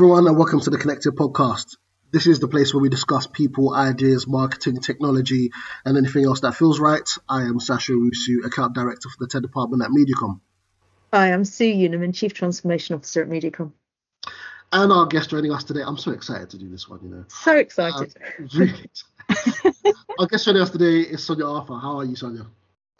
Hello, everyone, and welcome to the Connected Podcast. This is the place where we discuss people, ideas, marketing, technology, and anything else that feels right. I am Sasha Rusu, Account Director for the TED Department at Mediacom. Hi, I'm Sue Unerman, Chief Transformation Officer at Mediacom. And our guest joining us today, I'm so excited to do this one, you know. So excited. Uh, really. our guest joining us today is Sonia Arthur. How are you, Sonia?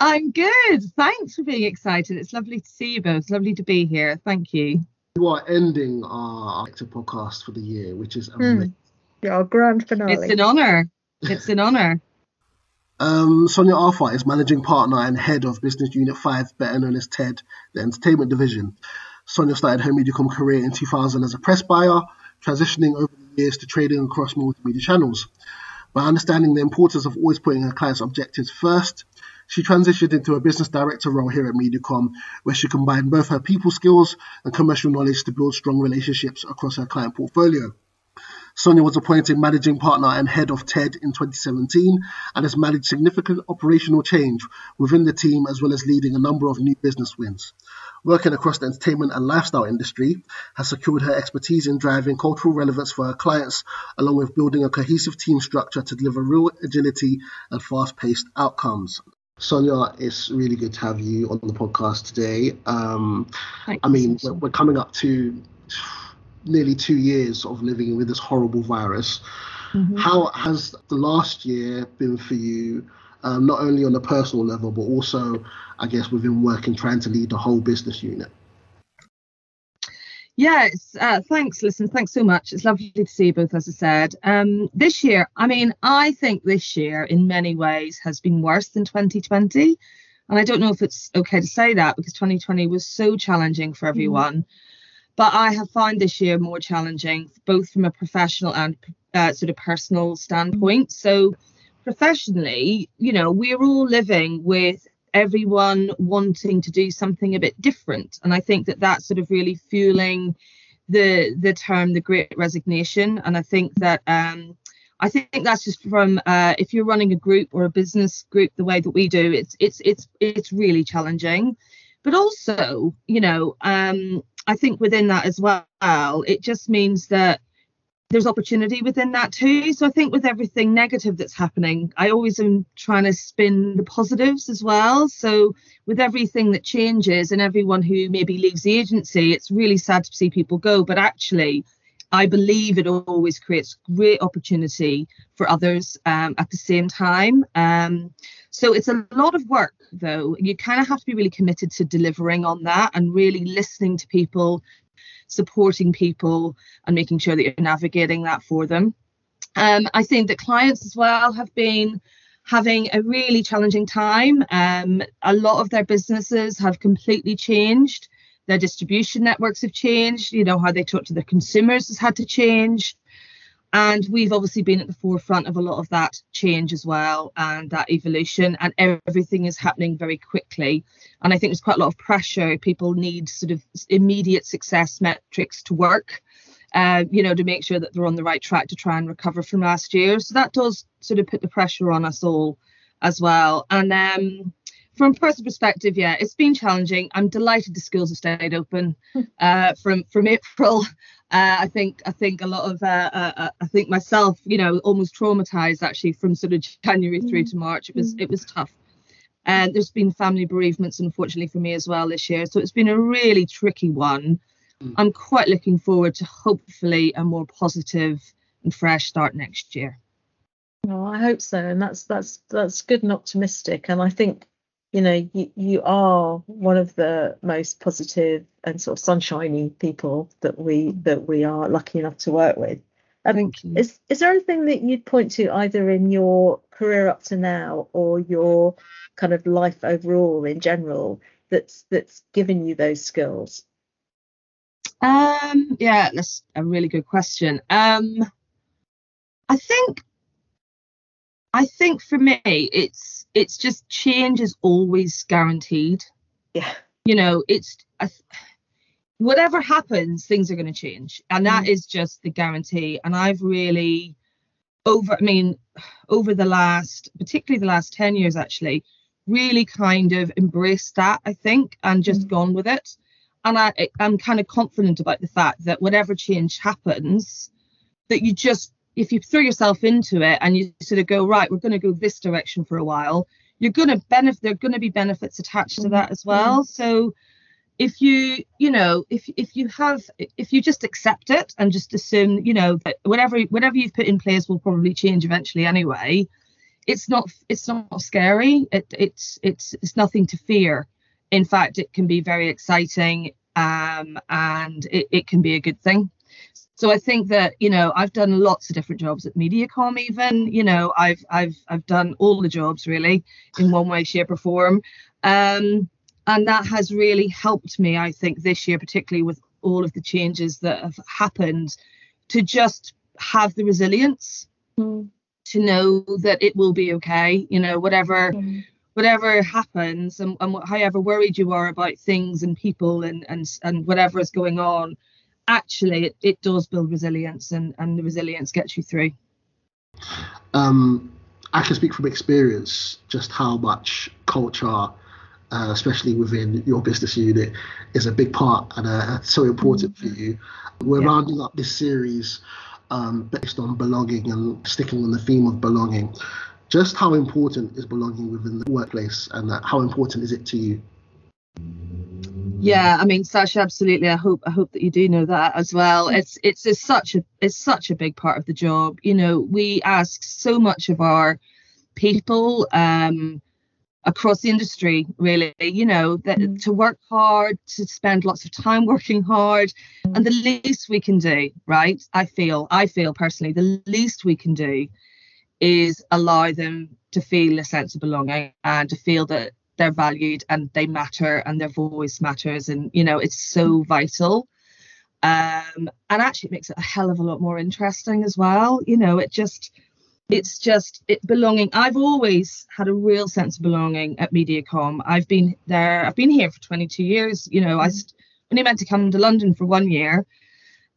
I'm good. Thanks for being excited. It's lovely to see you both. lovely to be here. Thank you. We are ending our active podcast for the year, which is hmm. amazing. Yeah, our grand finale. It's an honour. It's an honour. Um, Sonia Arthur is managing partner and head of Business Unit 5, better known as TED, the entertainment division. Sonia started her Mediacom career in 2000 as a press buyer, transitioning over the years to trading across multimedia channels. By understanding the importance of always putting her clients' objectives first, she transitioned into a business director role here at Mediacom, where she combined both her people skills and commercial knowledge to build strong relationships across her client portfolio. Sonia was appointed managing partner and head of TED in 2017 and has managed significant operational change within the team as well as leading a number of new business wins. Working across the entertainment and lifestyle industry has secured her expertise in driving cultural relevance for her clients, along with building a cohesive team structure to deliver real agility and fast paced outcomes. Sonia, it's really good to have you on the podcast today. Um, I mean, we're, we're, coming up to nearly two years of living with this horrible virus. Mm-hmm. How has the last year been for you, um, not only on a personal level, but also, I guess, within work and trying to lead the whole business unit? Yes, uh, thanks. Listen, thanks so much. It's lovely to see you both, as I said. Um, this year, I mean, I think this year in many ways has been worse than 2020. And I don't know if it's okay to say that because 2020 was so challenging for mm. everyone. Mm. But I have found this year more challenging, both from a professional and uh, sort of personal standpoint. So, professionally, you know, we're all living with everyone wanting to do something a bit different. And i think that that's sort of really fueling the the term the great resignation. And i think that um i think that's just from uh if you're running a group or a business group the way that we do it's it's it's it's really challenging. But also you know um i think within that as well it just means that there's opportunity within that too. So I think with everything negative that's happening, I always am trying to spin the positives as well. So with everything that changes and everyone who maybe leaves the agency, it's really sad to see people go. But actually, I believe it always creates great opportunity for others um, at the same time. Um, so it's a lot of work, though. You kind of have to be really committed to delivering on that and really listening to people, supporting people and making sure that you're navigating that for them. Um, I think that clients as well have been having a really challenging time. Um, a lot of their businesses have completely changed. Their distribution networks have changed. You know, how they talk to their consumers has had to change. And we've obviously been at the forefront of a lot of that change as well and that evolution, and everything is happening very quickly. And I think there's quite a lot of pressure. People need sort of immediate success metrics to work, uh, you know, to make sure that they're on the right track to try and recover from last year. So that does sort of put the pressure on us all as well. And um, from a personal perspective, yeah, it's been challenging. I'm delighted the schools have stayed open uh, from from April. Uh, I think I think a lot of uh, uh, uh, I think myself, you know, almost traumatized actually from sort of January through to March. It was it was tough. And there's been family bereavements, unfortunately, for me as well this year. So it's been a really tricky one. Mm. I'm quite looking forward to hopefully a more positive and fresh start next year. Oh, I hope so, and that's that's that's good and optimistic. And I think you know you, you are one of the most positive and sort of sunshiny people that we that we are lucky enough to work with um, Thank you. Is is there anything that you'd point to either in your career up to now or your kind of life overall in general that's that's given you those skills? Um, yeah, that's a really good question. Um, I think I think for me, it's it's just change is always guaranteed. Yeah. You know, it's whatever happens, things are going to change, and that mm. is just the guarantee. And I've really over, I mean, over the last, particularly the last ten years, actually, really kind of embraced that. I think, and just mm. gone with it. and I, I'm kind of confident about the fact that whatever change happens, that you just if you throw yourself into it and you sort of go right, we're going to go this direction for a while, you're going to benefit. There are going to be benefits attached to that as well. So if you you know if if you have if you just accept it and just assume you know that whatever whatever you've put in place will probably change eventually anyway it's not it's not scary it, it's it's it's nothing to fear in fact it can be very exciting um, and it, it can be a good thing so i think that you know i've done lots of different jobs at mediacom even you know i've i've i've done all the jobs really in one way shape or form um, and that has really helped me i think this year particularly with all of the changes that have happened to just have the resilience mm. to know that it will be okay you know whatever mm. whatever happens and, and however worried you are about things and people and and and whatever is going on actually it, it does build resilience and and the resilience gets you through um i can speak from experience just how much culture uh, especially within your business unit, is a big part and uh, so important for you. We're yeah. rounding up this series um, based on belonging and sticking on the theme of belonging. Just how important is belonging within the workplace, and uh, how important is it to you? Yeah, I mean, Sasha, absolutely. I hope I hope that you do know that as well. It's it's, it's such a it's such a big part of the job. You know, we ask so much of our people. Um, across the industry really you know that mm. to work hard to spend lots of time working hard and the least we can do right i feel i feel personally the least we can do is allow them to feel a sense of belonging and to feel that they're valued and they matter and their voice matters and you know it's so vital. Um and actually it makes it a hell of a lot more interesting as well. You know it just it's just it belonging i've always had a real sense of belonging at mediacom. I've been there i've been here for 22 years you know i mm. only meant to come to london for one year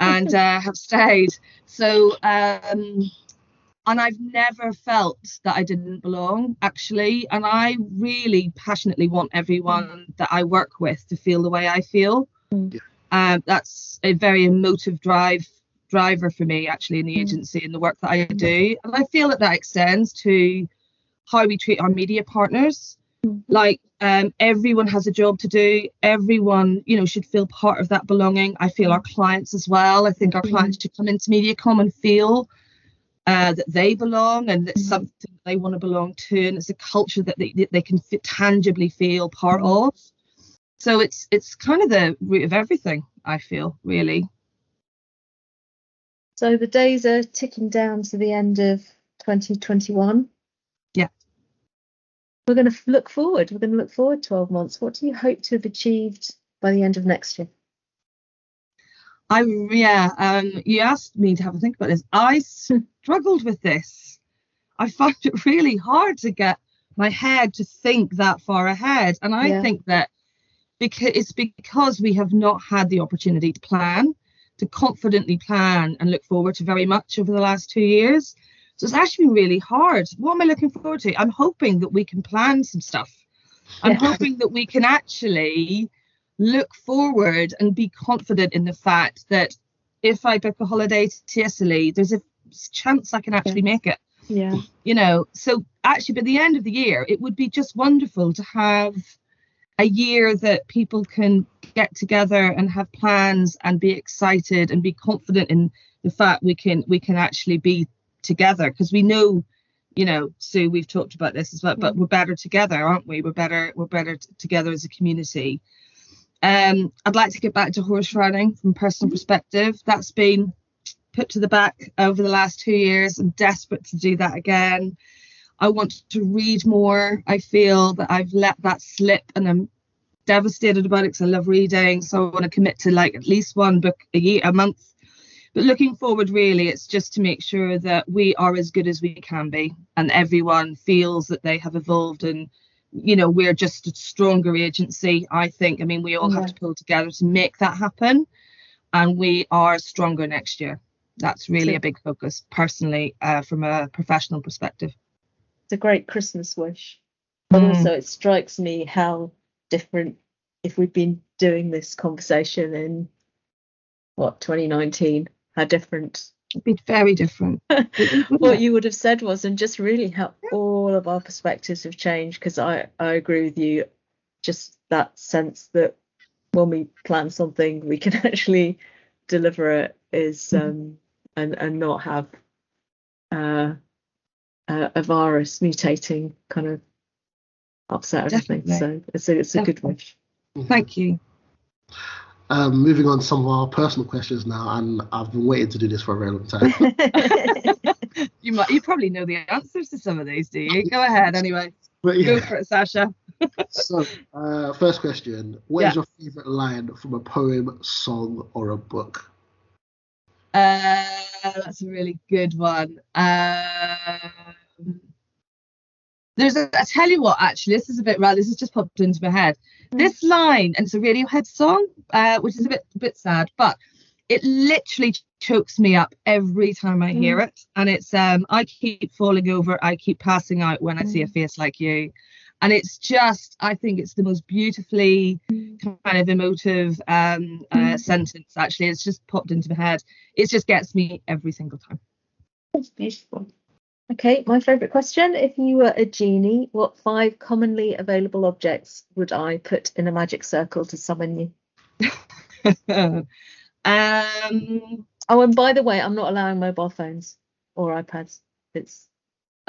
and uh, have stayed. So um and i've never felt that i didn't belong actually and i really passionately want everyone mm. that i work with to feel the way i feel mm. um, that's a very emotive drive driver for me actually in the mm. agency and the work that I do. And I feel that that extends to how we treat our media partners. Mm-hmm. Like um, everyone has a job to do. Everyone, you know, should feel part of that belonging. I feel our clients as well. I think our clients should come into MediaCom and feel uh, that they belong and it's mm-hmm. something they want to belong to, and it's a culture that they, they can fit, tangibly feel part of. So it's it's kind of the root of everything. I feel really. So the days are ticking down to the end of 2021. Yeah. We're going to look forward. We're going to look forward 12 months. What do you hope to have achieved by the end of next year? I yeah. Um, you asked me to have a think about this. I struggled with this. I found it really hard to get my head to think that far ahead, and I yeah. think that because it's because we have not had the opportunity to plan to confidently plan and look forward to very much over the last two years. So it's actually been really hard. What am I looking forward to? I'm hoping that we can plan some stuff. I'm yeah. hoping that we can actually look forward and be confident in the fact that if I book a holiday to Italy, there's a chance I can actually make it. Yeah. You know, so actually by the end of the year, it would be just wonderful to have a year that people can get together and have plans and be excited and be confident in the fact we can we can actually be together because we know you know sue we've talked about this as well but we're better together aren't we we're better we're better t- together as a community um i'd like to get back to horse riding from personal mm-hmm. perspective that's been put to the back over the last two years i'm desperate to do that again I want to read more. I feel that I've let that slip and I'm devastated about it because I love reading. So I want to commit to like at least one book a year, a month. But looking forward, really, it's just to make sure that we are as good as we can be and everyone feels that they have evolved and you know we're just a stronger agency i think i mean we all yeah. have to pull together to make that happen and we are stronger next year that's really a big focus personally uh, from a professional perspective it's a great Christmas wish. But mm. also, it strikes me how different if we'd been doing this conversation in what 2019, how different It'd be very different. what you would have said was, and just really how all of our perspectives have changed. Because I I agree with you, just that sense that when we plan something, we can actually deliver it is Mhm. um and and not have uh, a, a virus mutating kind of upset everything. Definitely. So it's a it's a good Definitely. wish. Thank you. Um, moving on to some of our personal questions now, and I've been waiting to do this for a very long time. You might you probably know the answers to some of these, do you? Go ahead anyway. But Go yeah, for it, Sasha. so uh, first question: What is Yeah. your favorite line from a poem, song, or a book? Uh, that's a really good one. Um, there's a, I tell you what, actually, this is a bit right. This has just popped into my head. Mm. This line, and it's a Radiohead song, uh, which is a bit a bit sad, but it literally chokes me up every time I hear it. And it's um, I keep falling over, I keep passing out when I see a face like you. And it's just, I think it's the most beautifully kind of emotive um, uh, Mm. sentence. Actually, it's just popped into my head. It just gets me every single time. That's beautiful. Okay, my favourite question. If you were a genie, what five commonly available objects would I put in a magic circle to summon you? um, Oh, and by the way, I'm not allowing mobile phones or iPads. It's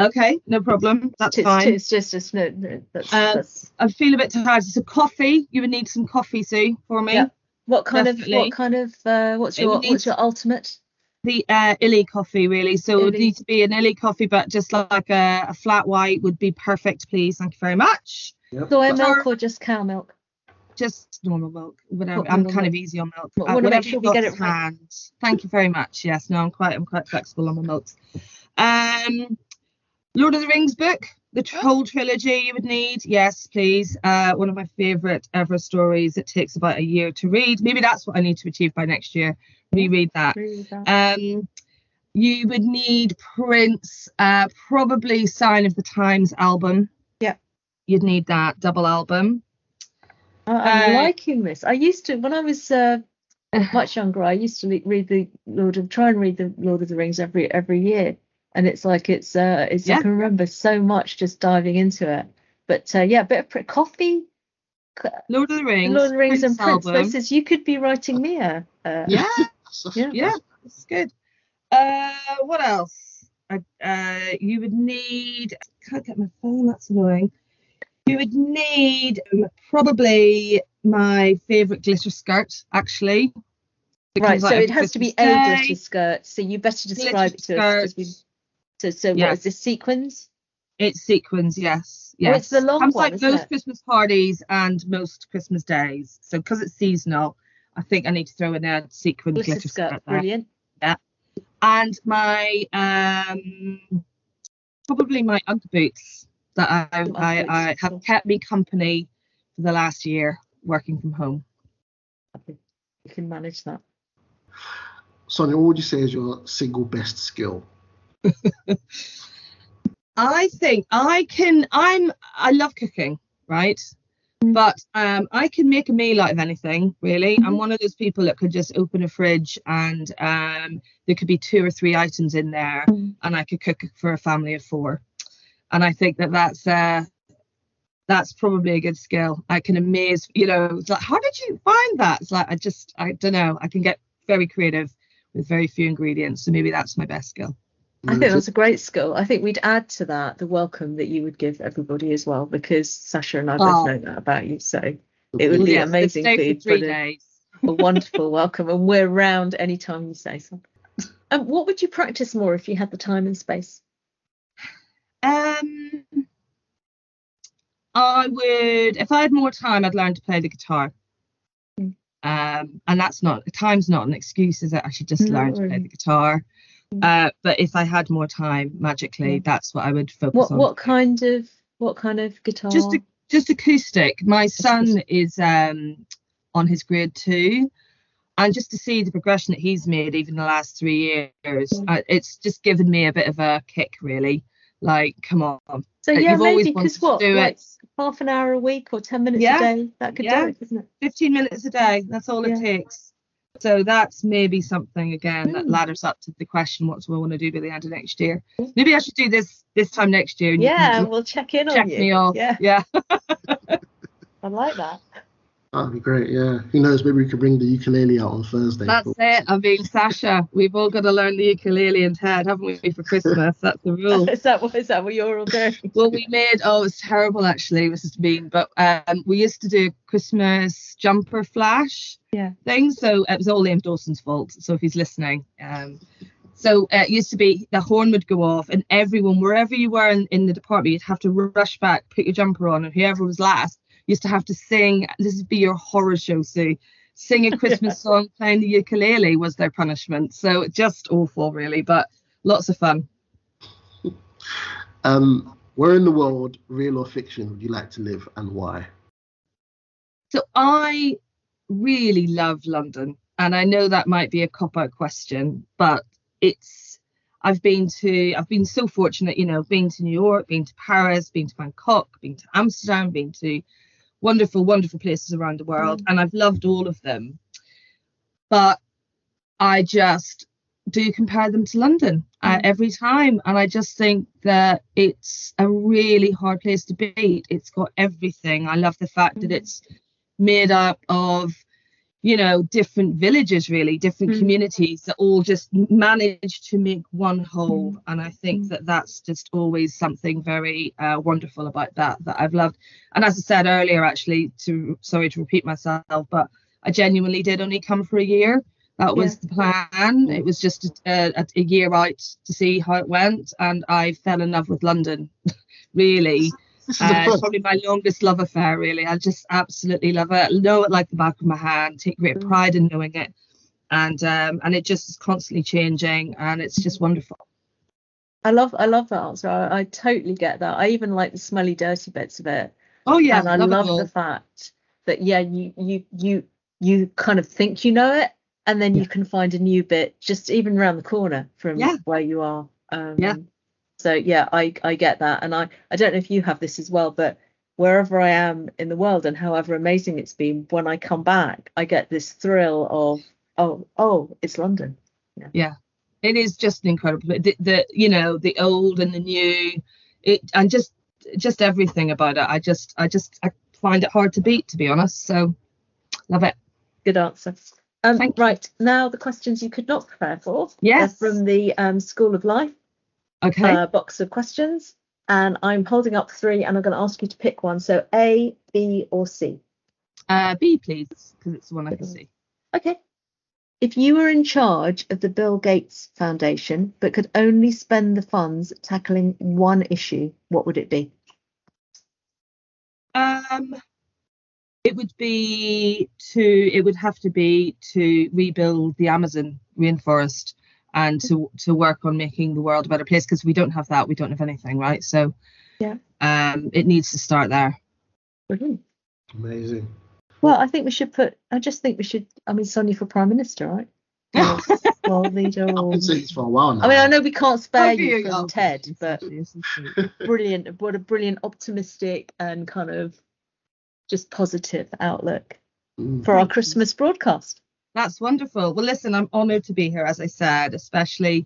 okay, no problem. That's it's, fine. it's just just no, no that's, Um, that's I feel a bit tired. So coffee. You would need some coffee, Sue, for me. Yeah. what kind of definitely. what kind of uh, what's your would need what's your ultimate? The uh, illy coffee, really. So it would need to be an illy coffee, but just like a, a flat white would be perfect, please. Thank you very much. Yep. Soy But- milk or just cow milk? Just normal milk, whatever. What I'm normal kind of easy on milk. Well, Uh, wanna whatever sure you've got get it right. hand. Thank you very much. Yes, no, I'm quite, I'm quite flexible on my milks. Um, Lord of the Rings book, the whole trilogy you would need. Yes, please. Uh, one of my favourite ever stories. It takes about a year to read. Maybe that's what I need to achieve by next year. Reread that. That. Um, you would need Prince, uh, probably Sign of the Times album. Yeah. You'd need that double album. I'm uh, liking this. I used to when I was uh, much younger. I used to read the Lord of try and read the Lord of the Rings every every year, and it's like it's uh it's I can remember so much just diving into it. But uh, yeah, a bit of pr- coffee, Lord of the Rings. Lord of the Rings and Prince. album. Is you could be writing me a. Uh, Yeah, Yeah. yeah, it's good. Uh, what else? Uh, uh, you would need. I can't get my phone. That's annoying. You would need um, probably my favourite glitter skirt, actually. Right, so it has to be a glitter skirt. So you better Glitter describe it to us. 'Cause we- skirt. So, so Yeah. what is this sequins? It's sequins, yes. Oh, Yes. it's the long Comes one, like isn't most it? Christmas parties and most Christmas days. So because it's seasonal, I think I need to throw in a sequin Glitter, glitter, skirt, skirt there. brilliant. And my um probably my Ugg boots that I, I, boots, I cool. have kept me company for the last year working from home. You can manage that. Sonia, what would you say is your single best skill? I think I can I'm I love cooking, right? Mm. But um I can make a meal out of anything, really. I'm Mhm. one of those people that could just open a fridge and um there could be two or three items in there Mm. and I could cook for a family of four. And I think that that's uh that's probably a good skill. I can amaze, you know, it's like how did you find that? It's like I just I don't know. I can get very creative with very few ingredients. So maybe that's my best skill. I think that's a great skill. I think we'd add to that the welcome that you would give everybody as well, because Sasha and I both Oh. know that about you. So it would be Yes, amazing for you three put a, days. a wonderful welcome, and we're around anytime you say something. Um, what would you practice more if you had the time and space? Um, I would, if I had more time, I'd learn to play the guitar. Mm. Um, and that's not time's not an excuse, is it? I should just No, learn to play the guitar. Mm. Uh, but if I had more time, magically, Yeah. that's what I would focus What on. what kind of what kind of guitar? Just a, just acoustic. My son is um on his grade two, and just to see the progression that he's made even the last three years, Mm. uh, it's just given me a bit of a kick, really. Like, come on, so yeah, you've maybe because what do like it. half an hour a week or 10 minutes Yeah. a day, that could Yeah. do it, isn't it? 15 minutes a day. That's all Yeah. it takes. So that's maybe something again that Mm. ladders up to the question: What do I want to do by the end of next year? Maybe I should do this this time next year. and you can Yeah, we'll check in check on you. me off. Yeah, yeah. I like that. That'd be great. Yeah. Who knows? Maybe we could bring the ukulele out on Thursday. That's it. I mean, Sasha, we've all got to learn the ukulele and Ted, haven't we, for Christmas? That's the rule. Is that what is that what you're all doing? well, we made oh, it's terrible actually. This is mean, but um, we used to do a Christmas jumper flash Yeah. thing. So it was all Liam Dawson's fault. So if he's listening, um, so uh, it used to be the horn would go off, and everyone, wherever you were in, in the department, you'd have to rush back, put your jumper on, and whoever was last used to have to sing. This would be your horror show, Sue. Sing a Christmas song playing the ukulele was their punishment. So just awful, really, but lots of fun. Um, where in the world, real or fiction, would you like to live and why? So I really love London, and I know that might be a cop out question, but it's I've been to I've been so fortunate, you know, been to New York, been to Paris, been to Bangkok, been to Amsterdam, been to wonderful, wonderful places around the world, and I've loved all of them. But I just do compare them to London uh, Mm. every time, and I just think that it's a really hard place to beat. It's got everything. I love the fact that Mm. it's made up of you know different villages really different Mm. communities that all just manage to make one whole Mm. and i think Mm. that that's just always something very uh, wonderful about that that i've loved and as i said earlier actually to sorry to repeat myself but i genuinely did only come for a year that was the plan it was just a, a, a year out to see how it went and i fell in love with london really This is uh, probably my longest love affair, really. I just absolutely love it. Know it like the back of my hand. Take great Mm. pride in knowing it, and um, and it just is constantly changing, and it's just wonderful. I love I love that answer. I, I totally get that. I even like the smelly, dirty bits of it. Oh yeah, and I love, love the fact that yeah, you you you you kind of think you know it, and then you can find a new bit just even around the corner from Yeah. where you are. Um, Yeah. So yeah, I I get that, and I I don't know if you have this as well, but wherever I am in the world and however amazing it's been, when I come back, I get this thrill of oh oh it's London. Yeah. yeah. It is just incredible. The, the you know the old and the new, it and just just everything about it. I just I just I find it hard to beat, to be honest. So love it. Good answer. Um, right now, the questions you could not prepare for. Yes. From the um, School of Life Okay. uh, box of questions, and I'm holding up three, and I'm going to ask you to pick one. So A, B, or C. Uh, B, please, because it's the one I can see. Okay. If you were in charge of the Bill Gates Foundation but could only spend the funds tackling one issue, what would it be? Um, it would be to it would have to be to rebuild the Amazon rainforest and to to work on making the world a better place because we don't have that we don't have anything right so Yeah. um it needs to start there Brilliant. Amazing. Well, I think we should put. I just think we should. I mean, Sonia for prime minister, right? Or world leader. I've been saying this for a while now. I mean, I know we can't spare you oh, from Ted, but brilliant. What a brilliant, optimistic, and kind of just positive outlook Mm. for our Christmas broadcast. That's wonderful well listen i'm honored to be here as i said especially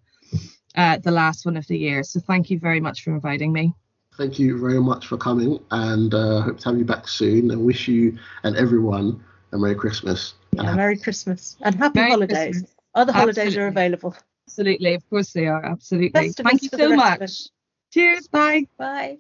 uh the last one of the year so thank you very much for inviting me Thank you very much for coming, and uh, hope to have you back soon. And wish you and everyone a Merry Christmas. and Yeah, happy- Merry Christmas and happy Merry holidays. Christmas. Other holidays are available. absolutely of course they are absolutely Best thank you so much cheers bye Bye.